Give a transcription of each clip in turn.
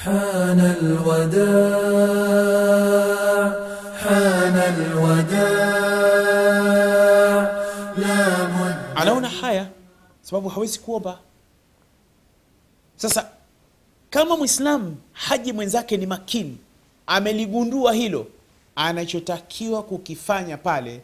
حان الوداع حان الوداع لا مد anaona haya sababu hawezi kuomba sasa kama mwislamu haji mwenzake ni makini ameligundua hilo anachotakiwa kukifanya pale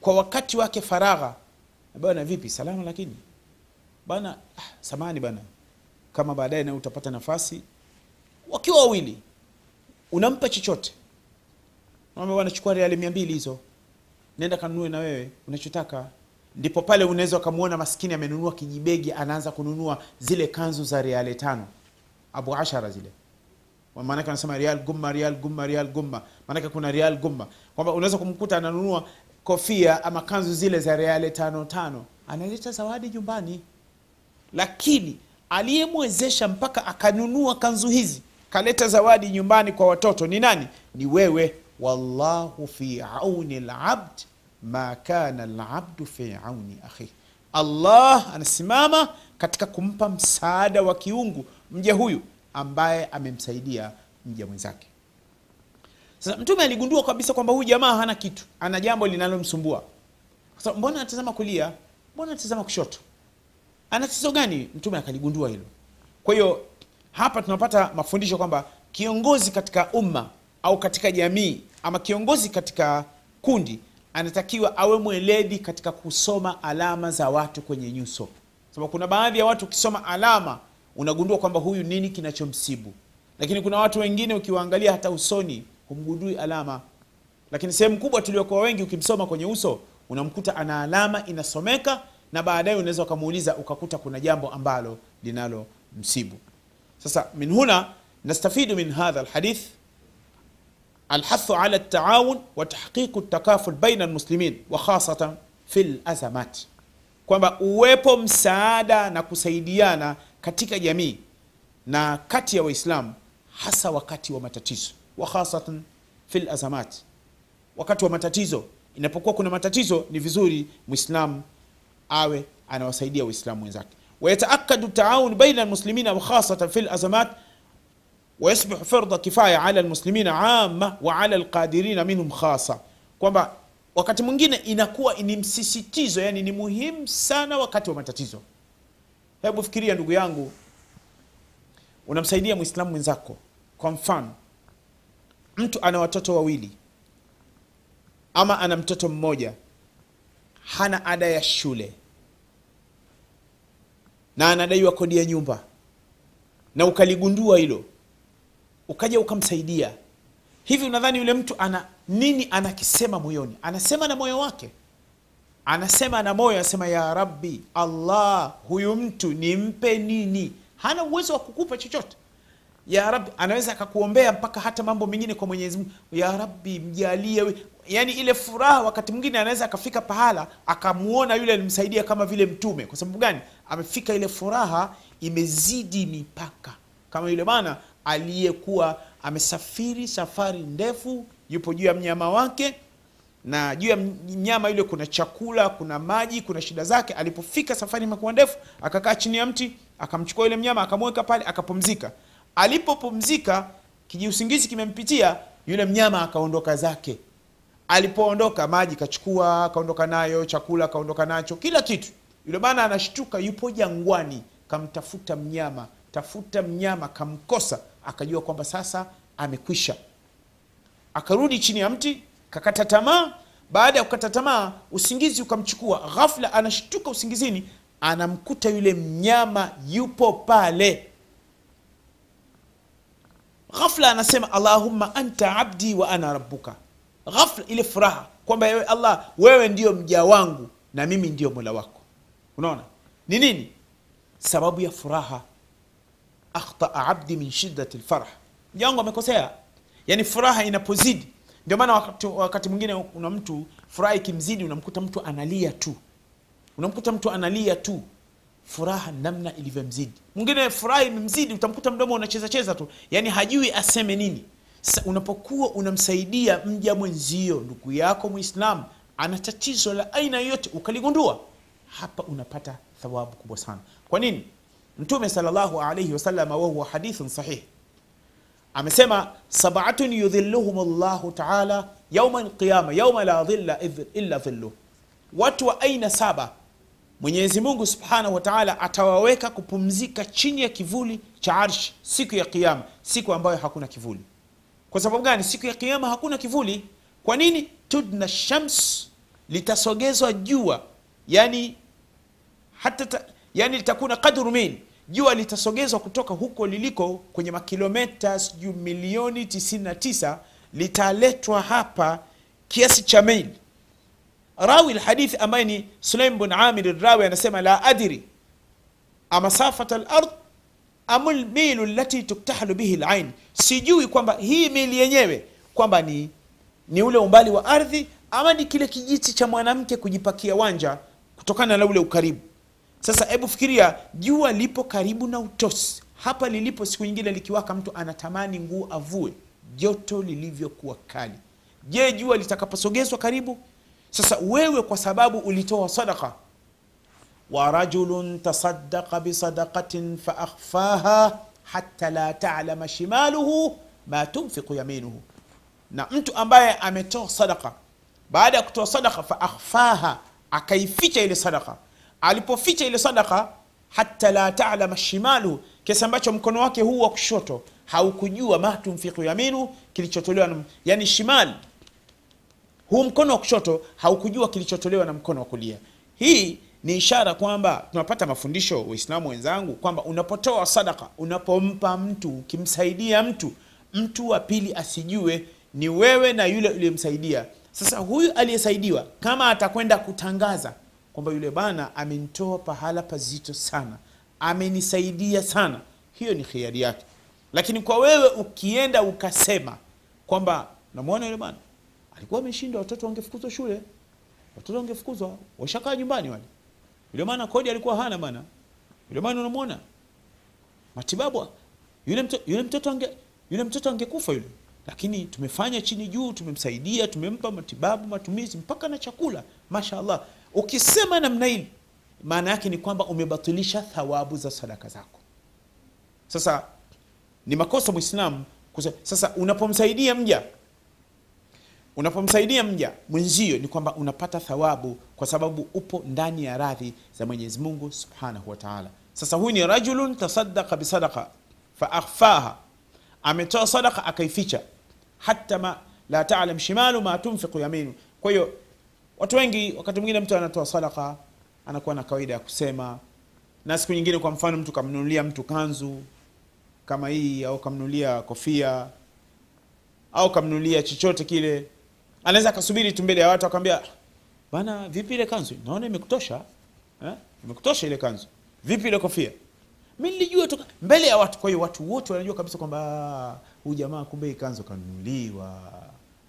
kwa wakati wake faragha bana vipi salama lakini bana ah, samani bana kama baadaye na utapata nafasi wakiwa wawili unampa chochote. Nachukua reali mia mbili hizo nenda kanunue na wewe unachotaka. Ndipo pale unaweza ukamwona maskini amenunua kijibegi anaanza kununua zile kanzu za reale tano abu ashara zile. Maanake anasema rial gumma rial gumma rial gumma. Maanake kuna rial gumma. Kwamba unaweza kumkuta ananunua kofia ama kanzu zile za reale tano tano. Analeta zawadi nyumbani. Lakini aliyemwezesha mpaka akanunua kanzu hizi kaleta zawadi nyumbani kwa watoto. Ni nani? Ni wewe. Wallahu fi auni labd ma kana labdu fi auni akhi. Allah anasimama katika kumpa msaada wa kiungu mja huyu ambaye amemsaidia mja mwenzake. Sasa mtume aligundua kabisa kwamba huyu jamaa hana kitu. Ana jambo linalomsumbua. Sasa mbona anatazama kulia? Mbona anatazama kushoto? Ana tatizo gani? Mtume akaligundua hilo. Kwa hiyo hapa tunapata mafundisho kwamba kiongozi katika umma au katika jamii ama kiongozi katika kundi anatakiwa awe mweledi katika kusoma alama za watu kwenye nyuso. Sababu kuna baadhi ya watu ukisoma alama unagundua kwamba huyu nini kinachomsibu. Lakini kuna watu wengine ukiwaangalia hata usoni humgundui alama. Lakini sehemu kubwa tuliokuwa wengi ukimsoma kwenye uso unamkuta ana alama inasomeka na baadaye unaweza ukamuuliza ukakuta kuna jambo ambalo linalo msibu sasa min huna nastafidu min hadha alhadith alhathu ala ltaawun wa tahqiqu takaful baina almuslimin wakhasatan fi lazamat kwamba uwepo msaada na kusaidiana katika jamii na kati ya waislamu hasa wakati wa matatizo. Wa fi lazamat wakati wa matatizo inapokuwa kuna matatizo ni vizuri mwislamu awe anawasaidia waislamu wenzake wayataakadu taawun baina almuslimina wa khasatan fi lazamat ويصبح فرض كفاية على المسلمين عامة وعلى القادرين منهم خاصة kwamba wakati mwingine inakuwa ni msisitizo yani ni muhimu sana wakati wa matatizo hebu fikiria ndugu yangu unamsaidia mwislamu mwenzako kwa mfano mtu ana watoto wawili ama ana mtoto mmoja hana ada ya shule na anadaiwa kodi ya nyumba. Na ukaligundua hilo ukaja ukamsaidia. Hivi unadhani yule mtu ana nini anakisema moyoni? Anasema na moyo wake? Anasema na moyo anasema ya rabbi allah huyu mtu nimpe nini? Hana uwezo wa kukupa chochote ya rabbi anaweza akakuombea mpaka hata mambo mengine kwa mwenyezi mungu. Ya rabbi mjalie we- yaani ile furaha wakati mwingine anaweza akafika pahala akamuona yule alimsaidia kama vile mtume. Kwa sababu gani? Amefika ile furaha imezidi mipaka. Kama yule bana aliyekuwa amesafiri safari ndefu yupo juu ya mnyama wake na juu ya mnyama yule kuna chakula kuna maji kuna shida zake. Alipofika safari imekuwa ndefu akakaa chini ya mti akamchukua yule mnyama akamweka pale akapumzika alipopumzika kijiusingizi kimempitia yule mnyama akaondoka zake. Alipoondoka maji kachukua kaondoka nayo chakula kaondoka nacho kila kitu. Yule bana anashtuka yupo jangwani kamtafuta mnyama. Tafuta mnyama kamkosa akajua kwamba sasa amekwisha. Akarudi chini ya mti kakata tamaa. Baada ya kukata tamaa usingizi ukamchukua. Ghafla anashtuka usingizini anamkuta yule mnyama yupo pale ghafla anasema allahumma anta abdi wa ana rabbuka. Ghafla ile furaha kwamba ewe allah wewe ndio mja wangu na mimi ndio mola wako. Unaona? Ni nini? Sababu ya furaha. Akhtaa abdi min shiddati lfarah mja wangu amekosea. Yani furaha inapozidi. Ndio maana wakati, wakati mwingine una mtu furaha ikimzidi unamkuta mtu analia tu. Unamkuta mtu analia tu furaha namna ilivyomzidi. Mwingine furaha imemzidi utamkuta mdomo unacheza cheza tu. Yani hajui aseme nini. Sa, unapokuwa unamsaidia mja mwenzio ndugu yako mwislamu ana tatizo la aina yoyote ukaligundua hapa unapata thawabu kubwa sana. Kwa nini? Mtume salllahu alaihi wasalama wahuwa hadithun sahih. Amesema sabatun yudhilluhum llahu taala yauma alqiyama yauma la dhilla illa dhilluh. Watu wa aina saba mwenyezi mungu subhanahu wa taala atawaweka kupumzika chini ya kivuli cha arshi siku ya kiama siku ambayo hakuna kivuli. Kwa sababu gani? Siku ya kiama hakuna kivuli. Kwa nini? Tudna shams litasogezwa jua. Yani hata ta, yani litakuna qadru jua litasogezwa kutoka huko liliko kwenye makilometa sijuu milioni 99 litaletwa hapa kiasi cha mail rawi lhadithi ambaye ni sulaim bn amir rawi anasema la adri amasafata lard amulmilu lati tuktahalu bihi lain sijui kwamba hii mili yenyewe kwamba ni ni ule umbali wa ardhi ama ni kile kijiti cha mwanamke kujipakia wanja kutokana na ule ukaribu. Sasa hebu fikiria jua lipo karibu na utosi. Hapa lilipo siku nyingine likiwaka mtu anatamani nguo avue joto lilivyokuwa kali. Je jua litakaposogezwa karibu sasa wewe kwa sababu ulitoa sadaka wa rajulun tasaddaqa bisadaqatin faakhfaha hata la talama shimaluhu ma tunfiqu yaminuhu. Na mtu ambaye ametoa sadaka baada ya kutoa sadaka faakhfaha akaificha ile sadaka alipoficha ile sadaka hata la talama shimaluhu kiasi ambacho mkono wake huu wa kushoto haukujua ma tunfiqu yaminu kilichotolewa yani shimal huu mkono wa kushoto haukujua kilichotolewa na mkono wa kulia. Hii ni ishara kwamba tunapata mafundisho waislamu wenzangu kwamba unapotoa sadaka unapompa mtu ukimsaidia mtu mtu wa pili asijue ni wewe na yule uliyemsaidia. Sasa huyu aliyesaidiwa kama atakwenda kutangaza kwamba yule bana amenitoa pahala pazito sana amenisaidia sana hiyo ni khiari yake. Lakini kwa wewe ukienda ukasema kwamba namwona yule bana alikuwa ameshindwa, watoto wangefukuzwa shule. Watoto wangefukuzwa. Washakaa nyumbani wale. Yule maana kodi alikuwa hana bana. Yule maana unamwona. Matibabu yule mtoto, yule mtoto ange yule mtoto angekufa yule. Lakini tumefanya chini juu tumemsaidia tumempa matibabu matumizi mpaka na chakula. Mashaallah ukisema namna hili maana yake ni kwamba umebatilisha thawabu za sadaka zako. Sasa ni makosa mwislamu sasa unapomsaidia mja unapomsaidia mja mwenzio ni kwamba unapata thawabu kwa sababu upo ndani ya radhi za mwenyezi mungu subhanahu wa sasa huyu ni rajulun tasaddaqa bisadaqa faakhfaha ametoa sadaka akaificha. Hata ma la talam shimalu ma tunfiqu yaminu. Kwa hiyo watu wengi wakati mwingine mtu anatoa sadaka anakuwa na kawaida ya kusema. Na siku nyingine kwa mfano mtu kamnunulia mtu kanzu kama hii au kamnunulia kofia au kamnunulia chochote kile anaweza akasubiri tu mbele ya watu akamwambia bana vipi ile kanzu? Naona imekutosha eh? imekutosha ile kanzu. Vipi ile kofia? Mi nilijua tu mbele ya watu. Kwa hiyo watu wote wanajua kabisa kwamba "Ah, huyu jamaa kumbe kanzu kanunuliwa.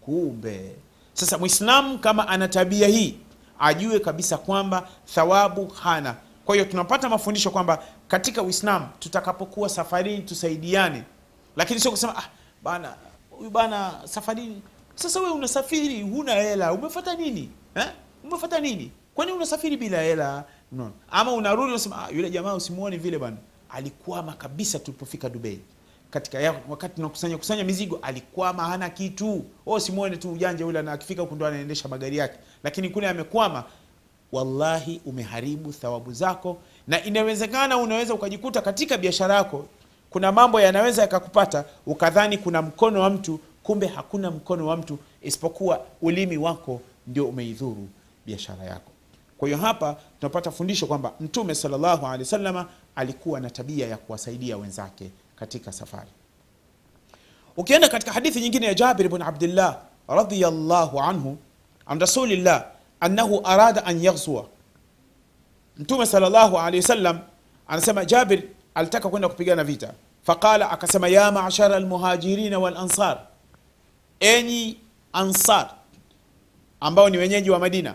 Kumbe. Sasa mwislamu kama ana tabia hii ajue kabisa kwamba thawabu hana. Kwa hiyo tunapata mafundisho kwamba katika uislamu tutakapokuwa safarini tusaidiane. Lakini sio kusema ah, bana huyu bana safarini sasa wewe unasafiri huna hela umefata nini? Eh? umefata nini? Kwani unasafiri bila hela? No. ama unarudi unasema ah, yule jamaa usimuone vile bana alikwama kabisa tulipofika dubai. Katika ya, wakati tunakusanya kusanya mizigo alikwama hana kitu. O simuone tu ujanja ule na akifika huku ndo anaendesha magari yake. Lakini kule amekwama wallahi umeharibu thawabu zako. Na inawezekana unaweza ukajikuta katika biashara yako kuna mambo yanaweza yakakupata ukadhani kuna mkono wa mtu kumbe hakuna mkono wa mtu isipokuwa ulimi wako ndio umeidhuru biashara yako. Kwa hiyo hapa tunapata fundisho kwamba mtume salllahu alehi wasalama alikuwa na tabia ya kuwasaidia wenzake katika safari. Ukienda katika hadithi nyingine ya jabir bn abdillah radiallahu anhu an rasulillah annahu arada an yaghzua mtume salllahu alehi wasallam anasema jabir alitaka kwenda kupigana vita. Faqala akasema ya mashara almuhajirina walansar enyi ansar ambao ni wenyeji wa madina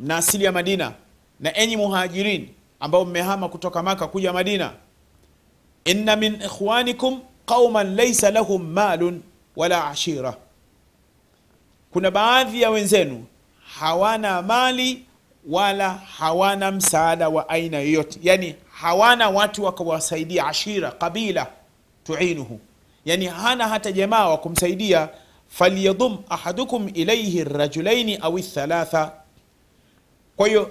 na asili ya madina na enyi muhajirin ambao mmehama kutoka maka kuja madina inna min ikhwanikum qauman laysa lahum malun wala ashira. Kuna baadhi ya wenzenu hawana mali wala hawana msaada wa aina yoyote. Yani hawana watu wakawasaidia ashira qabila tuinuhu. Yani hana hata jamaa wa kumsaidia falyadhum ahadukum ilaihi rajulaini au thalatha kwa hiyo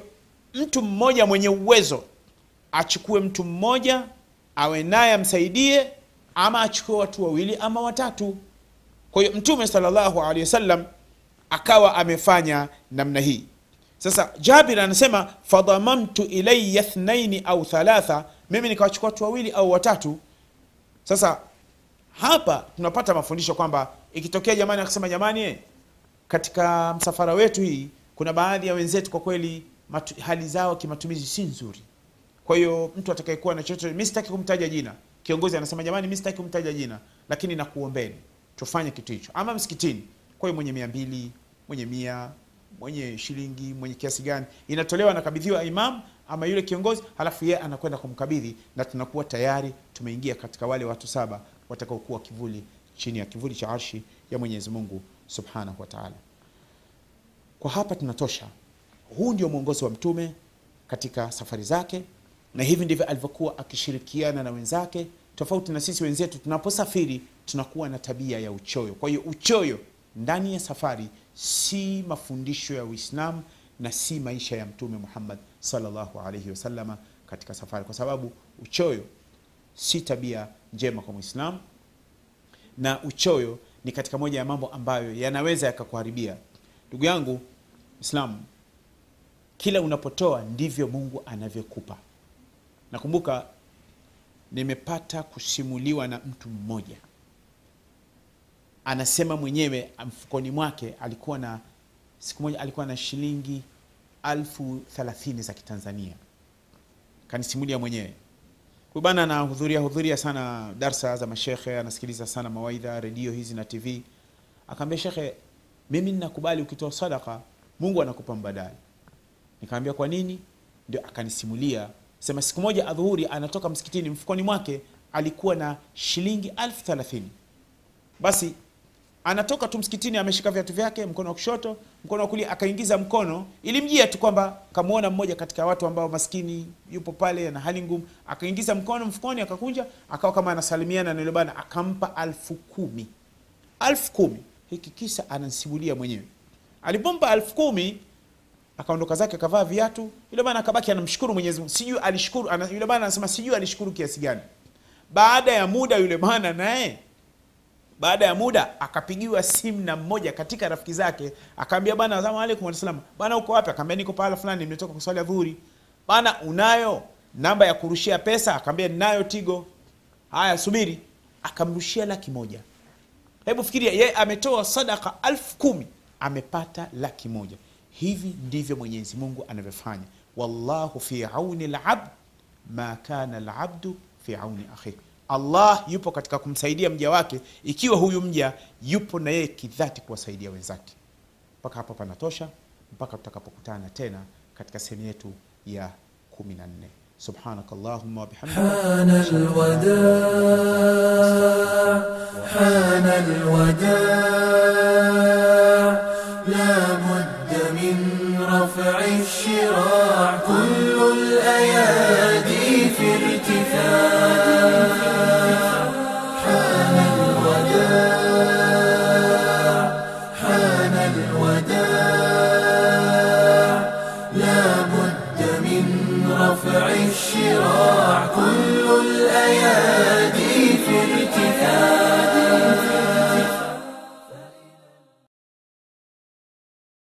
mtu mmoja mwenye uwezo achukue mtu mmoja awe naye amsaidie ama achukue watu wawili ama watatu. Kwa hiyo mtume salllahu alehi wasallam akawa amefanya namna hii. Sasa jabir anasema fadhamamtu ilaya thnaini au thalatha mimi nikawachukua watu wawili au watatu. Sasa hapa tunapata mafundisho kwamba ikitokea jamani akasema jamani eh, katika msafara wetu hii kuna baadhi ya wenzetu kwa kweli matu, hali zao kimatumizi si nzuri. Kwa hiyo mtu atakayekuwa na chochote mi sitaki kumtaja jina. Kiongozi anasema jamani mi sitaki kumtaja jina lakini nakuombeni tufanye kitu hicho. Ama msikitini kwa hiyo mwenye mia mbili mwenye mia mwenye shilingi mwenye kiasi gani inatolewa anakabidhiwa imam ama yule kiongozi halafu yeye anakwenda kumkabidhi na tunakuwa tayari tumeingia katika wale watu saba watakaokuwa kivuli chini ya kivuli cha arshi ya mwenyezi mungu subhanahu wa taala. Kwa hapa tunatosha. Huu ndio mwongozo wa mtume katika safari zake na hivi ndivyo alivyokuwa akishirikiana na wenzake tofauti na sisi wenzetu. Tunaposafiri tunakuwa na tabia ya uchoyo. Kwa hiyo uchoyo ndani ya safari si mafundisho ya uislamu na si maisha ya mtume muhammad salllahu alaihi wasalama katika safari. Kwa sababu uchoyo si tabia njema kwa mwislamu na uchoyo ni katika moja ya mambo ambayo yanaweza yakakuharibia. Ndugu yangu islamu kila unapotoa ndivyo mungu anavyokupa. Nakumbuka nimepata kusimuliwa na mtu mmoja. Anasema mwenyewe mfukoni mwake alikuwa na siku moja alikuwa na shilingi alfu thelathini za kitanzania. Kanisimulia mwenyewe huyu bana anahudhuria hudhuria sana darsa za mashekhe anasikiliza sana mawaidha redio hizi na tv akaambia shekhe mimi ninakubali ukitoa sadaka mungu anakupa mbadali nikaambia kwa nini? Ndio akanisimulia sema siku moja adhuhuri anatoka msikitini mfukoni mwake alikuwa na shilingi elfu thelathini. Basi anatoka tu msikitini ameshika viatu vyake mkono wa kushoto mkono wa kulia akaingiza mkono. Ilimjia tu kwamba kamuona mmoja katika watu ambao maskini yupo pale na hali ngumu. Akaingiza mkono mfukoni akakunja akawa kama anasalimiana na yule akampa alfu kumi. Alfu kumi. Hiki kisa anansimulia mwenyewe. Alipompa alfu kumi akaondoka zake akavaa viatu. Yule bana akabaki anamshukuru mwenyezi mungu. Sijui alishukuru ana, yule bana anasema sijui alishukuru kiasi gani. Baada ya muda yule bana naye baada ya muda akapigiwa simu na mmoja katika rafiki zake akaambia bana asalamu alaikum waalaikum bana uko wapi? Akaambia niko pahala fulani nimetoka kuswali dhuhuri. bana unayo namba ya kurushia pesa? Akaambia ninayo tigo. Haya subiri. Akamrushia laki moja. Hebu fikiria yeye ametoa sadaka alfu kumi amepata laki moja. Hivi ndivyo mwenyezi mungu anavyofanya. Wallahu fi auni labd ma kana labdu fi auni akhih allah yupo katika kumsaidia mja wake ikiwa huyu mja yupo na yeye kidhati kuwasaidia wenzake. Mpaka hapo panatosha mpaka tutakapokutana tena katika sehemu yetu ya 14 سبحانك اللهم وبحمدك حان الوداع حان الوداع لا بد من رفع الشراع كل الأيادي في ارتفاع